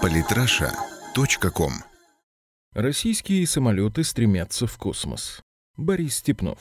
Политраша.ком Российские самолеты стремятся в космос. Борис Степнов.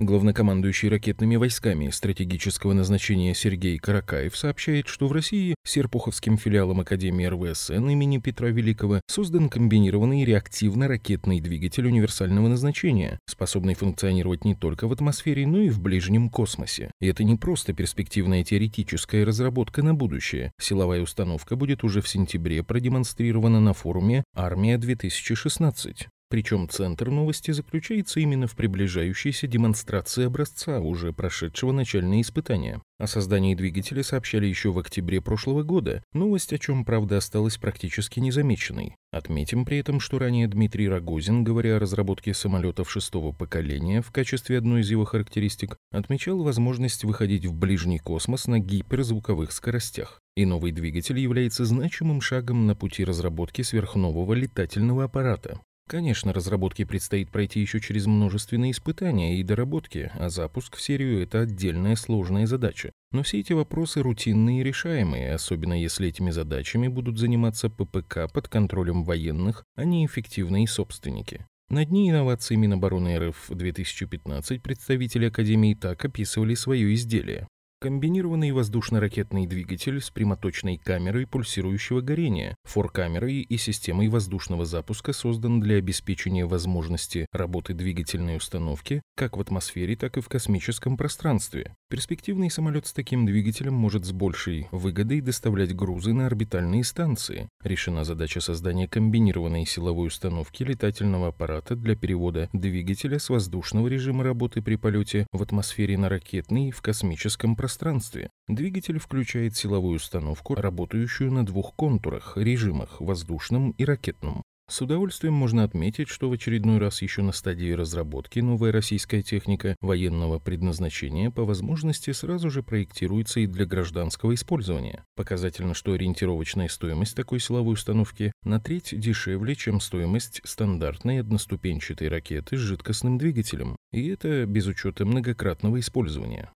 Главнокомандующий ракетными войсками стратегического назначения Сергей Каракаев сообщает, что в России Серпуховским филиалом Академии РВСН имени Петра Великого создан комбинированный реактивно-ракетный двигатель универсального назначения, способный функционировать не только в атмосфере, но и в ближнем космосе. И это не просто перспективная теоретическая разработка на будущее. Силовая установка будет уже в сентябре продемонстрирована на форуме «Армия-2016». Причем центр новости заключается именно в приближающейся демонстрации образца, уже прошедшего начальные испытания. О создании двигателя сообщали еще в октябре прошлого года, новость о чем, правда, осталась практически незамеченной. Отметим при этом, что ранее Дмитрий Рогозин, говоря о разработке самолетов шестого поколения в качестве одной из его характеристик, отмечал возможность выходить в ближний космос на гиперзвуковых скоростях. И новый двигатель является значимым шагом на пути разработки сверхнового летательного аппарата. Конечно, разработке предстоит пройти еще через множественные испытания и доработки, а запуск в серию – это отдельная сложная задача. Но все эти вопросы рутинные и решаемые, особенно если этими задачами будут заниматься ППК под контролем военных, а не эффективные собственники. На дне инноваций Минобороны РФ 2015 представители Академии так описывали свое изделие. Комбинированный воздушно-ракетный двигатель с прямоточной камерой пульсирующего горения, форкамерой и системой воздушного запуска создан для обеспечения возможности работы двигательной установки как в атмосфере, так и в космическом пространстве. Перспективный самолет с таким двигателем может с большей выгодой доставлять грузы на орбитальные станции. Решена задача создания комбинированной силовой установки летательного аппарата для перевода двигателя с воздушного режима работы при полете в атмосфере на ракетный в космическом пространстве пространстве. Двигатель включает силовую установку, работающую на двух контурах, режимах – воздушном и ракетном. С удовольствием можно отметить, что в очередной раз еще на стадии разработки новая российская техника военного предназначения по возможности сразу же проектируется и для гражданского использования. Показательно, что ориентировочная стоимость такой силовой установки на треть дешевле, чем стоимость стандартной одноступенчатой ракеты с жидкостным двигателем. И это без учета многократного использования.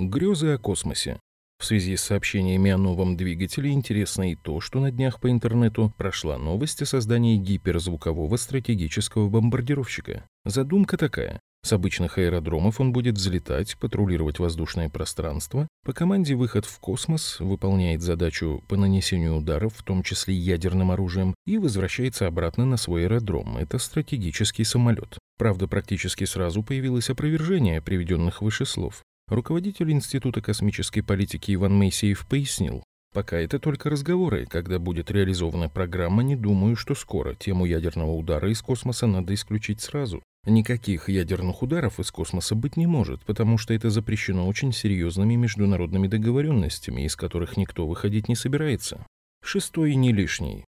Грезы о космосе. В связи с сообщениями о новом двигателе интересно и то, что на днях по интернету прошла новость о создании гиперзвукового стратегического бомбардировщика. Задумка такая. С обычных аэродромов он будет взлетать, патрулировать воздушное пространство. По команде «Выход в космос» выполняет задачу по нанесению ударов, в том числе ядерным оружием, и возвращается обратно на свой аэродром. Это стратегический самолет. Правда, практически сразу появилось опровержение приведенных выше слов. Руководитель Института космической политики Иван Моисеев пояснил, Пока это только разговоры. Когда будет реализована программа, не думаю, что скоро. Тему ядерного удара из космоса надо исключить сразу. Никаких ядерных ударов из космоса быть не может, потому что это запрещено очень серьезными международными договоренностями, из которых никто выходить не собирается. Шестой не лишний.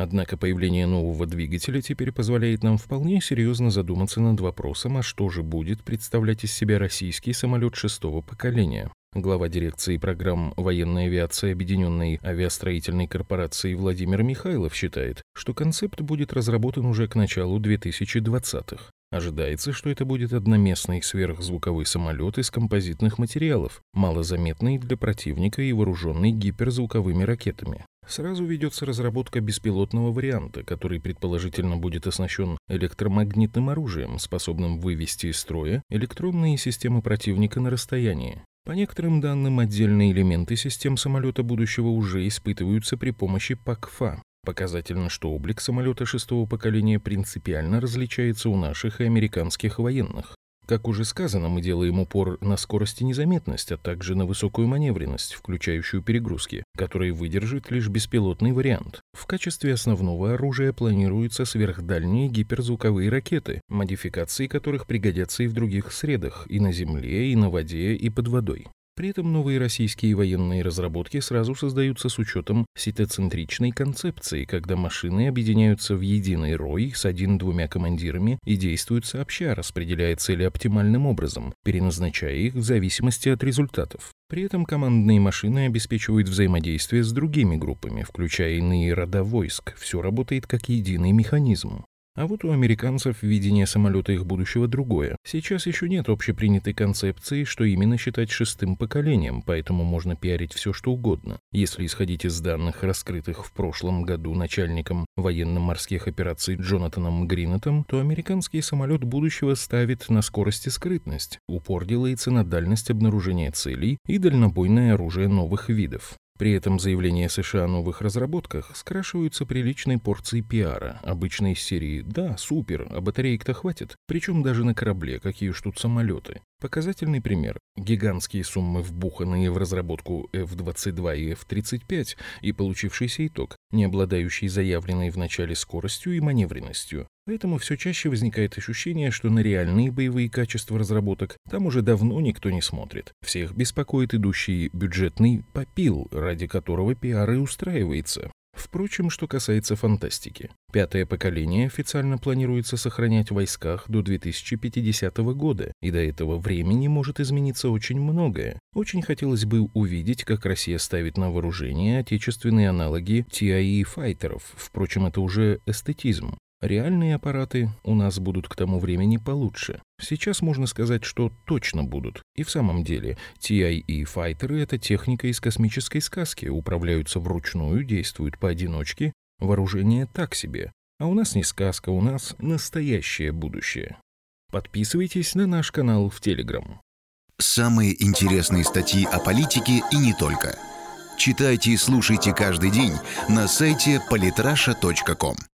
Однако появление нового двигателя теперь позволяет нам вполне серьезно задуматься над вопросом, а что же будет представлять из себя российский самолет шестого поколения. Глава дирекции программ военной авиации Объединенной авиастроительной корпорации Владимир Михайлов считает, что концепт будет разработан уже к началу 2020-х. Ожидается, что это будет одноместный сверхзвуковой самолет из композитных материалов, малозаметный для противника и вооруженный гиперзвуковыми ракетами. Сразу ведется разработка беспилотного варианта, который предположительно будет оснащен электромагнитным оружием, способным вывести из строя электронные системы противника на расстоянии. По некоторым данным, отдельные элементы систем самолета будущего уже испытываются при помощи ПАКФА. Показательно, что облик самолета шестого поколения принципиально различается у наших и американских военных. Как уже сказано, мы делаем упор на скорость и незаметность, а также на высокую маневренность, включающую перегрузки, которые выдержит лишь беспилотный вариант. В качестве основного оружия планируются сверхдальние гиперзвуковые ракеты, модификации которых пригодятся и в других средах, и на земле, и на воде, и под водой. При этом новые российские военные разработки сразу создаются с учетом ситоцентричной концепции, когда машины объединяются в единый рой с один-двумя командирами и действуют сообща, распределяя цели оптимальным образом, переназначая их в зависимости от результатов. При этом командные машины обеспечивают взаимодействие с другими группами, включая иные рода войск. Все работает как единый механизм. А вот у американцев видение самолета их будущего другое. Сейчас еще нет общепринятой концепции, что именно считать шестым поколением, поэтому можно пиарить все что угодно. Если исходить из данных, раскрытых в прошлом году начальником военно-морских операций Джонатаном Гринетом, то американский самолет будущего ставит на скорость и скрытность, упор делается на дальность обнаружения целей и дальнобойное оружие новых видов. При этом заявления США о новых разработках скрашиваются приличной порцией пиара, обычной серии «Да, супер, а батареек-то хватит», причем даже на корабле, какие уж тут самолеты. Показательный пример. Гигантские суммы, вбуханные в разработку F-22 и F-35, и получившийся итог, не обладающий заявленной в начале скоростью и маневренностью. Поэтому все чаще возникает ощущение, что на реальные боевые качества разработок там уже давно никто не смотрит. Всех беспокоит идущий бюджетный попил, ради которого пиар и устраивается. Впрочем, что касается фантастики. Пятое поколение официально планируется сохранять в войсках до 2050 года, и до этого времени может измениться очень многое. Очень хотелось бы увидеть, как Россия ставит на вооружение отечественные аналоги TIE файтеров. Впрочем, это уже эстетизм. Реальные аппараты у нас будут к тому времени получше. Сейчас можно сказать, что точно будут. И в самом деле, TIE файтеры — это техника из космической сказки, управляются вручную, действуют поодиночке, вооружение так себе. А у нас не сказка, у нас настоящее будущее. Подписывайтесь на наш канал в Телеграм. Самые интересные статьи о политике и не только. Читайте и слушайте каждый день на сайте polytrasha.com.